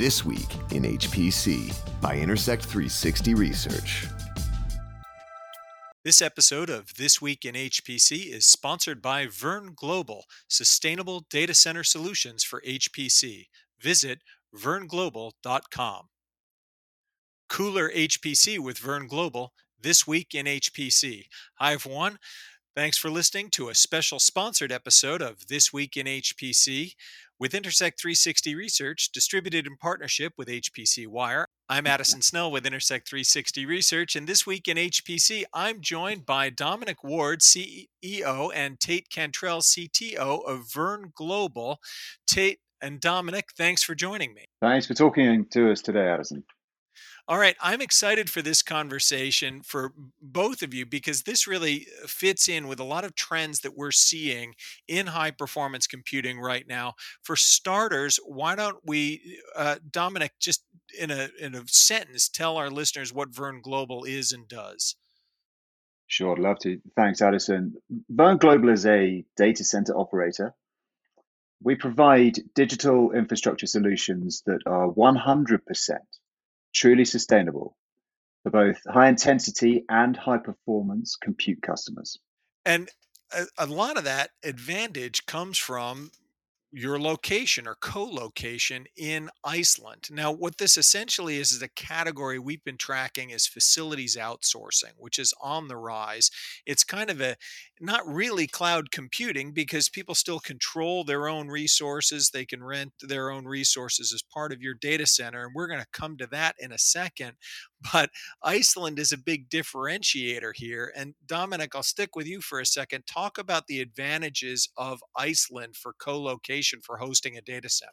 This Week in HPC by Intersect 360 Research. This episode of This Week in HPC is sponsored by Verne Global, Sustainable Data Center Solutions for HPC. Visit verneglobal.com. Cooler HPC with Verne Global, This Week in HPC. Hi, everyone. Thanks for listening to a special sponsored episode of This Week in HPC with Intersect 360 Research, distributed in partnership with HPC Wire. I'm Addison Snell with Intersect 360 Research, and this week in HPC, I'm joined by Dominic Ward, CEO, and Tate Cantrell, CTO of Verne Global. Tate and Dominic, thanks for joining me. Thanks for talking to us today, Addison. All right, I'm excited for this conversation for both of you because this really uh, fits in with a lot of trends that we're seeing in high performance computing right now. For starters, why don't we, uh, Dominic, just in a in a sentence, tell our listeners what Verne Global is and does. Sure, I'd love to. Thanks, Addison. Verne Global is a data center operator. We provide digital infrastructure solutions that are 100% truly sustainable for both high intensity and high performance compute customers. And a, lot of that advantage comes from your location or co-location in Iceland. Now, what this essentially is is a category we've been tracking is facilities outsourcing, which is on the rise. It's kind of a not really cloud computing because people still control their own resources. They can rent their own resources as part of your data center, and we're going to come to that in a second. But Iceland is a big differentiator here. And Dominic, I'll stick with you for a second. Talk about the advantages of Iceland for co-location for hosting a data center.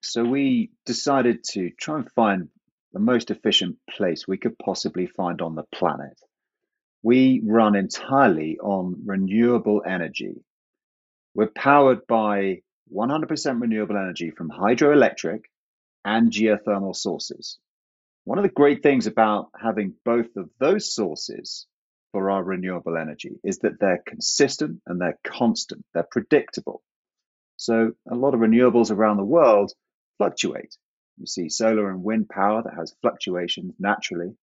So we decided to try and find the most efficient place we could possibly find on the planet we run entirely on renewable energy. We're powered by 100% renewable energy from hydroelectric and geothermal sources. One of the great things about having both of those sources for our renewable energy is that they're consistent and they're constant, they're predictable. So, a lot of renewables around the world fluctuate. You see solar and wind power that has fluctuations naturally,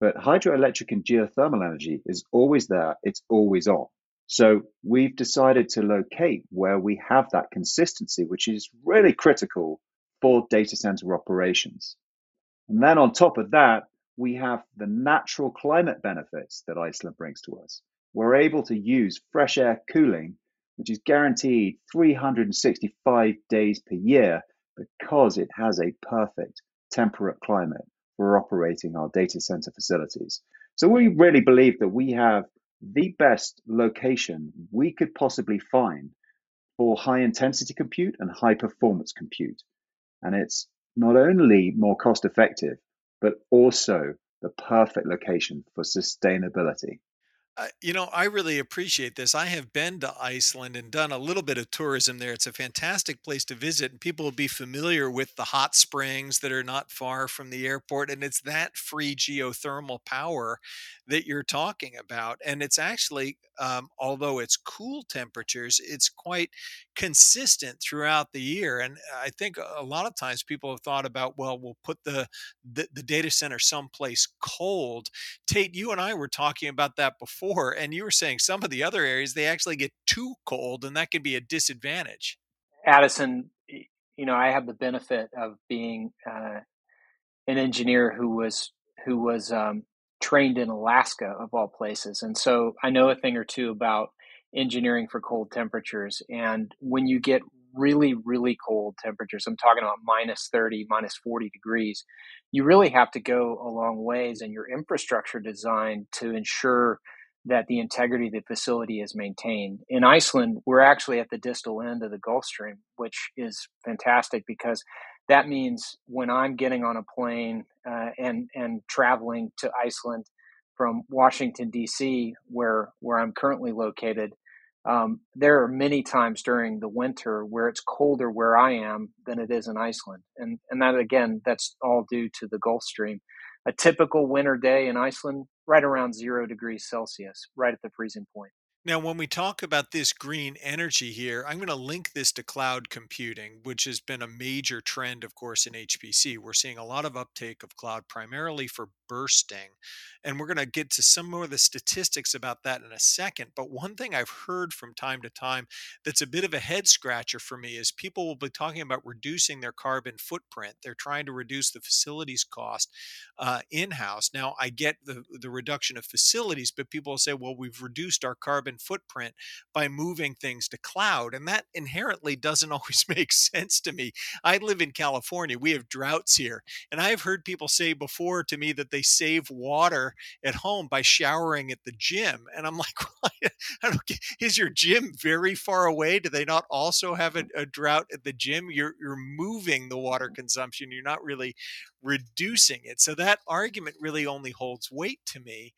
but hydroelectric and geothermal energy is always there, it's always on. So we've decided to locate where we have that consistency, which is really critical for data center operations. And then on top of that, we have the natural climate benefits that Iceland brings to us. We're able to use fresh air cooling, which is guaranteed 365 days per year because it has a perfect temperate climate for operating our data center facilities. So we really believe that we have the best location we could possibly find for high intensity compute and high performance compute. And it's not only more cost effective, but also the perfect location for sustainability. You know, I really appreciate this. I have been to Iceland and done a little bit of tourism there. It's a fantastic place to visit, and people will be familiar with the hot springs that are not far from the airport. And it's that free geothermal power that you're talking about. And it's actually, um, although it's cool temperatures, it's quite consistent throughout the year. And I think a lot of times people have thought about, well, we'll put the, the, the data center someplace cold. Tate, you and I were talking about that before and you were saying some of the other areas they actually get too cold, and that can be a disadvantage. Addison, you know, I have the benefit of being uh, an engineer who was who was um, trained in Alaska of all places, and so I know a thing or two about engineering for cold temperatures. And when you get really, really cold temperatures, I'm talking about minus 30, minus 40 degrees, you really have to go a long ways in your infrastructure design to ensure that the integrity of the facility is maintained. In Iceland, we're actually at the distal end of the Gulf Stream, which is fantastic because that means when I'm getting on a plane uh, and and traveling to Iceland from Washington D.C., where where I'm currently located, um, there are many times during the winter where it's colder where I am than it is in Iceland, and and that again, that's all due to the Gulf Stream. A typical winter day in Iceland right around zero degrees Celsius, right at the freezing point. Now, when we talk about this green energy here, I'm going to link this to cloud computing, which has been a major trend, of course, in HPC. We're seeing a lot of uptake of cloud primarily for bursting. And we're going to get to some more of the statistics about that in a second. But one thing I've heard from time to time that's a bit of a head scratcher for me is people will be talking about reducing their carbon footprint. They're trying to reduce the facilities cost uh, in house. Now, I get the, the reduction of facilities, but people will say, well, we've reduced our carbon footprint by moving things to cloud. And that inherently doesn't always make sense to me. I live in California, we have droughts here. And I've heard people say before to me that they save water at home by showering at the gym. And I'm like, well, I don't get, is your gym very far away? Do they not also have a, a drought at the gym? You're, you're moving the water mm-hmm. consumption. You're not really reducing it. So that argument really only holds weight to me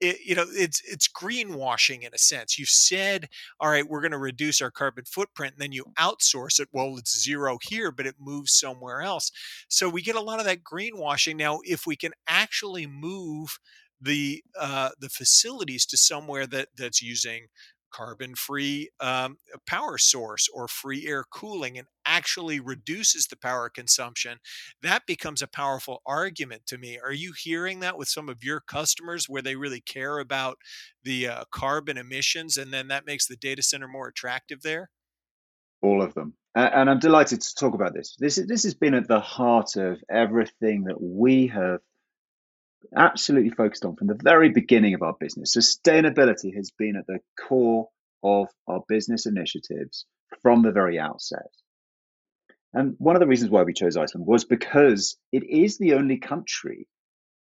it, you know it's it's greenwashing in a sense. You've said all right we're going to reduce our carbon footprint and then you outsource it well it's zero here but it moves somewhere else. So we get a lot of that greenwashing. Now if we can actually move the uh, the facilities to somewhere that that's using carbon free um, power source or free air cooling and actually reduces the power consumption, that becomes a powerful argument to me. Are you hearing that with some of your customers where they really care about the uh, carbon emissions and then that makes the data center more attractive there? All of them. And I'm delighted to talk about this. This, this has been at the heart of everything that we have absolutely focused on from the very beginning of our business. Sustainability has been at the core of our business initiatives from the very outset. And one of the reasons why we chose Iceland was because it is the only country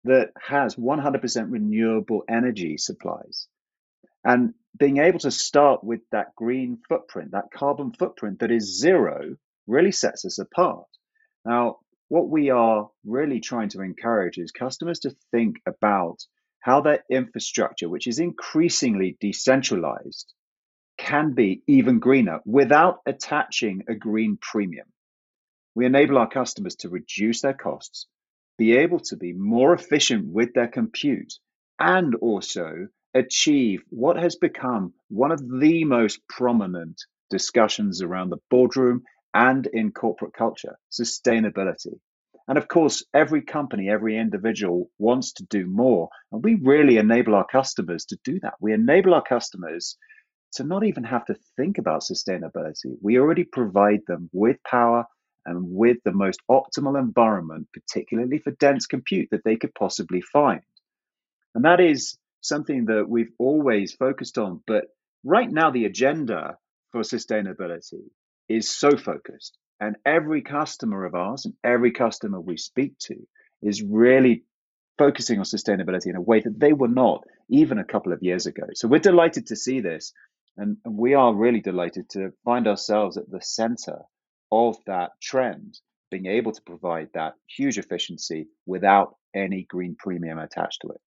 that has 100% renewable energy supplies. And being able to start with that green footprint, that carbon footprint that is zero, really sets us apart. Now, what we are really trying to encourage is customers to think about how their infrastructure, which is increasingly decentralized, can be even greener without attaching a green premium. We enable our customers to reduce their costs, be able to be more efficient with their compute, and also achieve what has become one of the most prominent discussions around the boardroom and in corporate culture, sustainability. And of course, every company, every individual wants to do more. And we really enable our customers to do that. We enable our customers to not even have to think about sustainability. We already provide them with power and with the most optimal environment, particularly for dense compute, that they could possibly find. And that is something that we've always focused on. But right now, the agenda for sustainability is so focused. And every customer of ours and every customer we speak to is really focusing on sustainability in a way that they were not even a couple of years ago. So we're delighted to see this. And we are really delighted to find ourselves at the center of that trend, being able to provide that huge efficiency without any green premium attached to it.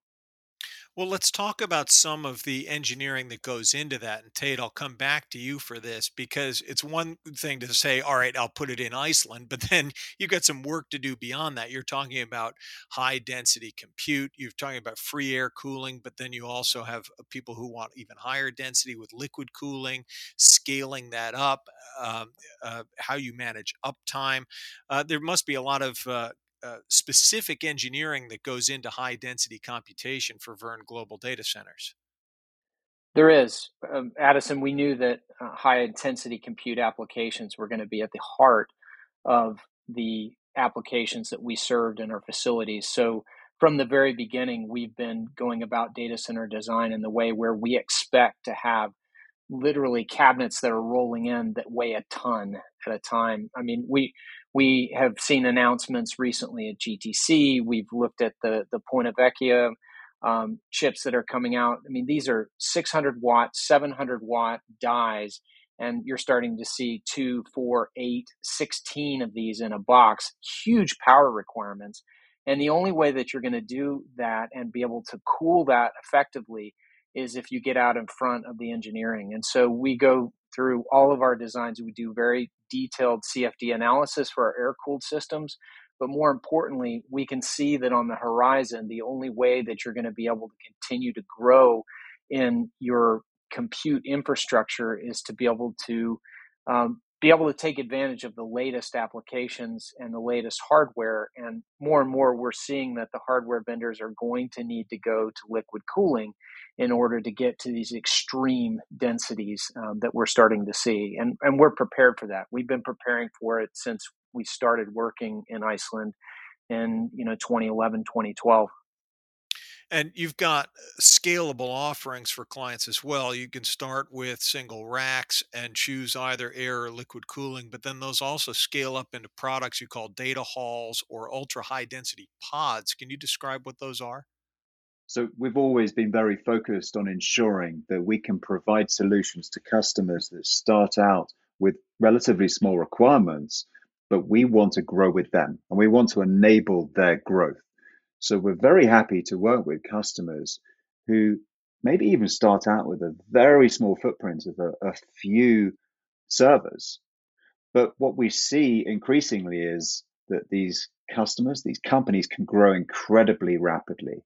Well, let's talk about some of the engineering that goes into that. And Tate, I'll come back to you for this because it's one thing to say, all right, I'll put it in Iceland, but then you've got some work to do beyond that. You're talking about high density compute, you're talking about free air cooling, but then you also have uh, people who want even higher density with liquid cooling, scaling that up, um, uh, how you manage uptime. Uh, there must be a lot of uh, uh, specific engineering that goes into high density computation for Verne Global data centers? There is. Um, Addison, we knew that uh, high intensity compute applications were going to be at the heart of the applications that we served in our facilities. So, from the very beginning, we've been going about data center design in the way where we expect to have literally cabinets that are rolling in that weigh a ton at a time. I mean, we we have seen announcements recently at GTC. We've looked at the the Ponte Vecchio um, chips that are coming out. I mean, these are 600 watt, 700 watt dies, and you're starting to see two, four, eight, 16 of these in a box. Huge power requirements. And the only way that you're going to do that and be able to cool that effectively is if you get out in front of the engineering. And so we go through all of our designs. We do very detailed CFD analysis for our air cooled systems. But more importantly, we can see that on the horizon, the only way that you're going to be able to continue to grow in your compute infrastructure is to be able to um, be able to take advantage of the latest applications and the latest hardware. And more and more, we're seeing that the hardware vendors are going to need to go to liquid cooling in order to get to these extreme densities um, that we're starting to see. And, and we're prepared for that. We've been preparing for it since we started working in Iceland in you know 2011, 2012 and you've got uh, scalable offerings for clients as well. You can start with single racks and choose either air or liquid cooling, but then those also scale up into products you call data halls or ultra high density pods. Can you describe what those are? So, we've always been very focused on ensuring that we can provide solutions to customers that start out with relatively small requirements, but we want to grow with them and we want to enable their growth. So we're very happy to work with customers who maybe even start out with a very small footprint of a, a few servers. But what we see increasingly is that these customers, these companies can grow incredibly rapidly.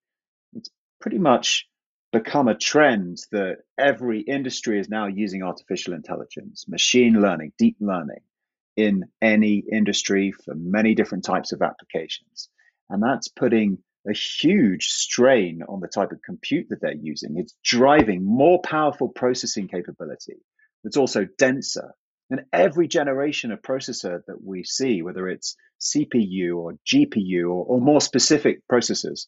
It's pretty much become a trend that every industry is now using artificial intelligence, machine learning, deep learning in any industry for many different types of applications. And that's putting a huge strain on the type of compute that they're using. It's driving more powerful processing capability. It's also denser. And every generation of processor that we see, whether it's CPU or GPU or, or more specific processors,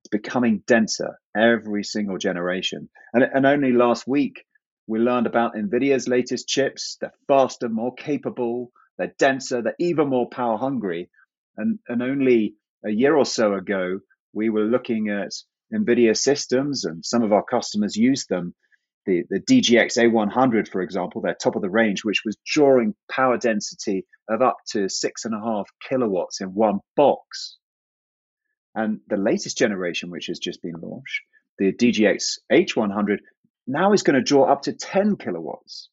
it's becoming denser every single generation. And, and only last week, we learned about NVIDIA's latest chips. They're faster, more capable, they're denser, they're even more power hungry. And, and only a year or so ago, we were looking at NVIDIA systems, and some of our customers use them. The, the DGX A100, for example, their top of the range, which was drawing power density of up to six and a half kilowatts in one box. And the latest generation, which has just been launched, the DGX H100, now is going to draw up to 10 kilowatts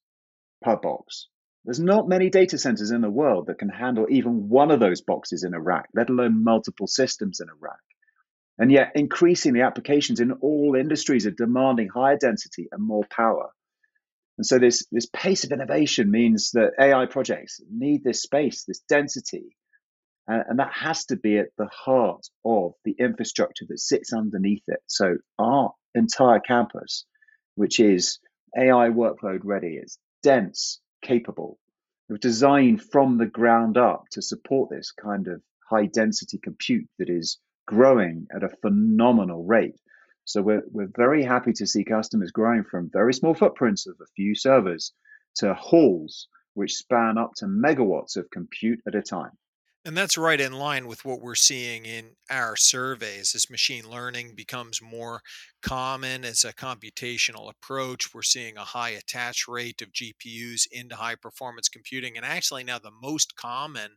per box. There's not many data centers in the world that can handle even one of those boxes in a rack, let alone multiple systems in a rack. And yet, increasingly, applications in all industries are demanding higher density and more power. And so, this, this pace of innovation means that AI projects need this space, this density. And, and that has to be at the heart of the infrastructure that sits underneath it. So, our entire campus, which is AI workload ready, is dense, capable. It was designed from the ground up to support this kind of high density compute that is growing at a phenomenal rate. So we're, we're very happy to see customers growing from very small footprints of a few servers to halls which span up to megawatts of compute at a time. And that's right in line with what we're seeing in our surveys as machine learning becomes more common as a computational approach. We're seeing a high attach rate of GPUs into high performance computing. And actually, now the most common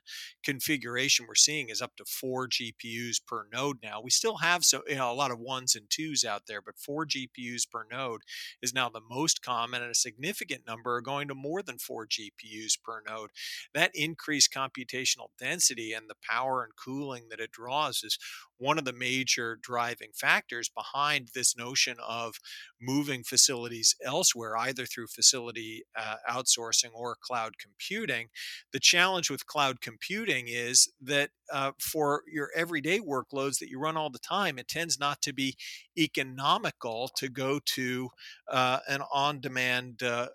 configuration we're seeing is up to four GPUs per node now. We still have so, you know, a lot of ones and twos out there, but four GPUs per node is now the most common, and a significant number are going to more than four GPUs per node. That increased computational density and the power and cooling that it draws is one of the major driving factors behind this notion of moving facilities elsewhere, either through facility uh, outsourcing or cloud computing. The challenge with cloud computing is that uh, for your everyday workloads that you run all the time, it tends not to be economical to go to uh, an on demand uh,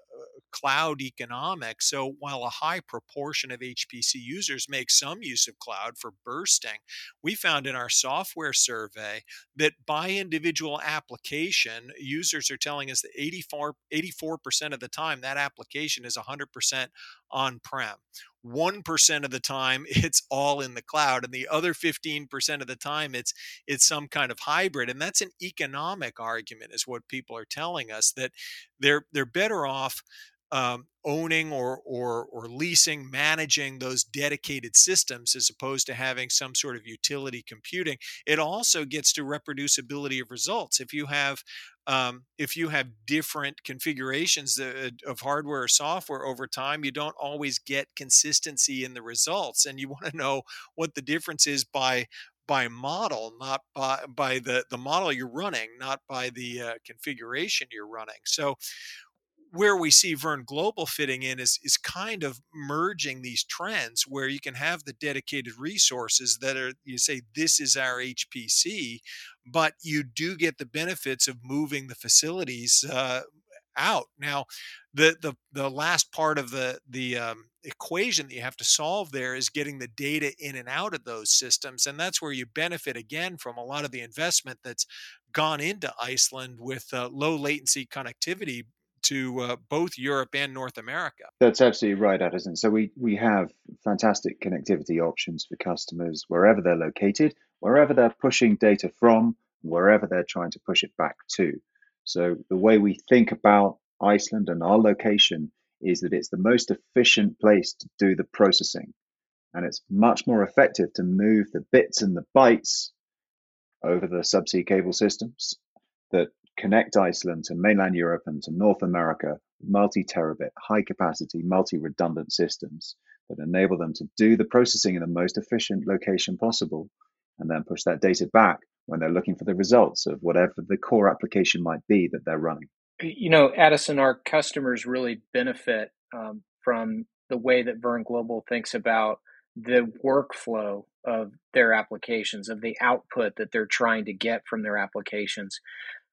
cloud economics. So while a high proportion of HPC users make some use of cloud for bursting, we found in our software survey that by individual application, users are telling us that 84, 84% of the time that application is 100% on prem. 1% of the time it's all in the cloud and the other 15% of the time it's it's some kind of hybrid and that's an economic argument is what people are telling us that they're they're better off um, owning or, or or leasing, managing those dedicated systems as opposed to having some sort of utility computing. It also gets to reproducibility of results. If you have um, if you have different configurations of hardware or software over time, you don't always get consistency in the results, and you want to know what the difference is by by model, not by by the the model you're running, not by the uh, configuration you're running. So where we see Verne Global fitting in is is kind of merging these trends where you can have the dedicated resources that are you say this is our HPC, but you do get the benefits of moving the facilities uh, out. Now, the the the last part of the the um, equation that you have to solve there is getting the data in and out of those systems, and that's where you benefit again from a lot of the investment that's gone into Iceland with uh, low latency connectivity to uh, both Europe and North America. That's absolutely right, Addison. So we, we have fantastic connectivity options for customers wherever they're located, wherever they're pushing data from, wherever they're trying to push it back to. So the way we think about Iceland and our location is that it's the most efficient place to do the processing. And it's much more effective to move the bits and the bytes over the subsea cable systems that connect Iceland to mainland Europe and to North America multi terabit, high capacity, multi redundant systems that enable them to do the processing in the most efficient location possible and then push that data back when they're looking for the results of whatever the core application might be that they're running. You know, Addison, our customers really benefit um, from the way that Verne Global thinks about the workflow of their applications, of the output that they're trying to get from their applications.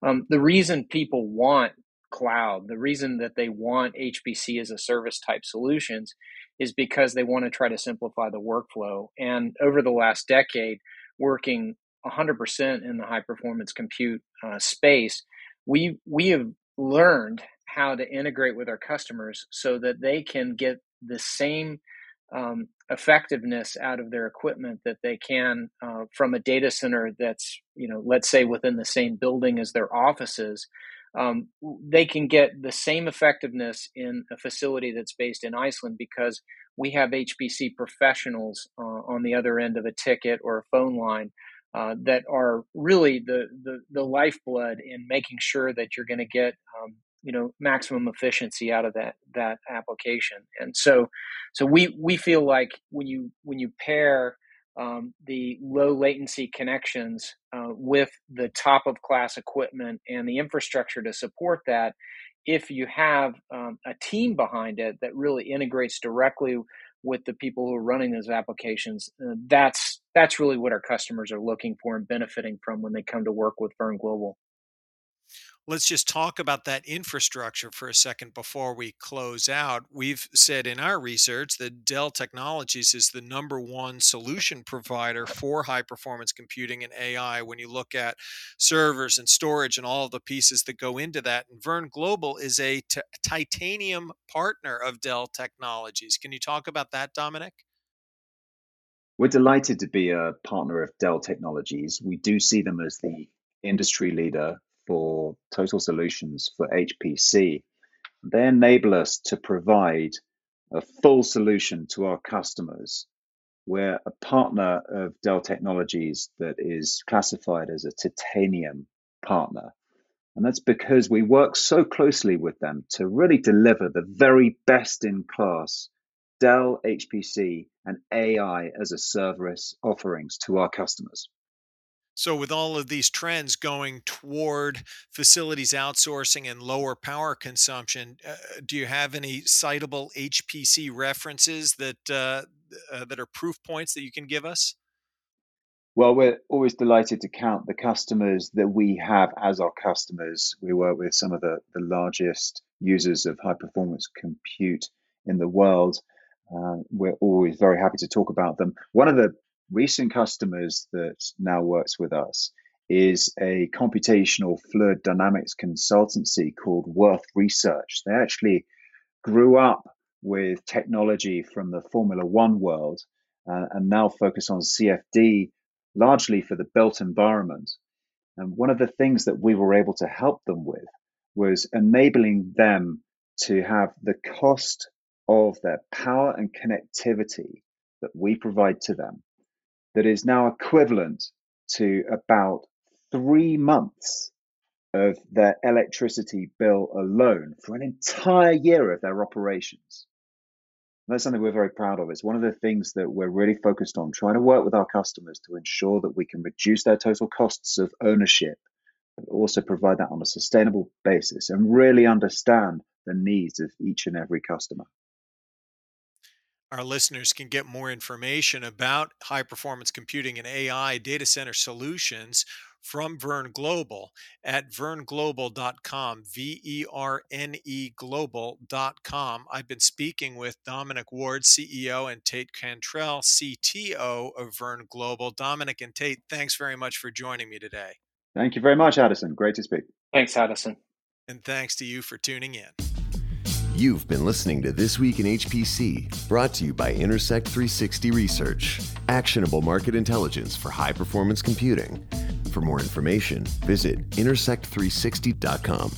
Um, the reason people want cloud, the reason that they want HPC as a service type solutions is because they want to try to simplify the workflow. And over the last decade, working 100% in the high performance compute uh, space, we, we have learned how to integrate with our customers so that they can get the same um, effectiveness out of their equipment that they can uh, from a data center that's you know let's say within the same building as their offices um, they can get the same effectiveness in a facility that's based in iceland because we have hpc professionals uh, on the other end of a ticket or a phone line uh, that are really the, the, the lifeblood in making sure that you're going to get um, you know maximum efficiency out of that that application. And so so we we feel like when you when you pair um, the low latency connections uh, with the top of class equipment and the infrastructure to support that if you have um, a team behind it that really integrates directly with the people who are running those applications uh, that's that's really what our customers are looking for and benefiting from when they come to work with Verne Global let's just talk about that infrastructure for a second before we close out. We've said in our research that Dell Technologies is the number one solution provider for high performance computing and AI when you look at servers and storage and all the pieces that go into that. And Verne Global is a t- titanium partner of Dell Technologies. Can you talk about that, Dominic? We're delighted to be a partner of Dell Technologies. We do see them as the industry leader for total solutions for HPC, they enable us to provide a full solution to our customers. We're a partner of Dell Technologies that is classified as a titanium partner. And that's because we work so closely with them to really deliver the very best in class Dell HPC and AI as a service offerings to our customers. So, with all of these trends going toward facilities outsourcing and lower power consumption, uh, do you have any citable HPC references that uh, uh, that are proof points that you can give us? Well, we're always delighted to count the customers that we have as our customers. We work with some of the, the largest users of high performance compute in the world. Uh, we're always very happy to talk about them. One of the recent customers that now works with us is a computational fluid dynamics consultancy called Wirth Research. They actually grew up with technology from the Formula One world uh, and now focus on CFD largely for the built environment. And one of the things that we were able to help them with was enabling them to have the cost of their power and connectivity that we provide to them that is now equivalent to about three months of their electricity bill alone for an entire year of their operations. that's something we're very proud of. It's one of the things that we're really focused on, trying to work with our customers to ensure that we can reduce their total costs of ownership, but also provide that on a sustainable basis and really understand the needs of each and every customer. Our listeners can get more information about high performance computing and AI data center solutions from Verne Global at verneglobal.com, V E R N E global.com. I've been speaking with Dominic Ward, CEO, and Tate Cantrell, CTO of Verne Global. Dominic and Tate, thanks very much for joining me today. Thank you very much, Addison. Great to speak. Thanks, Addison. And thanks to you for tuning in. You've been listening to This Week in HPC, brought to you by Intersect 360 Research, actionable market intelligence for high performance computing. For more information, visit intersect360.com.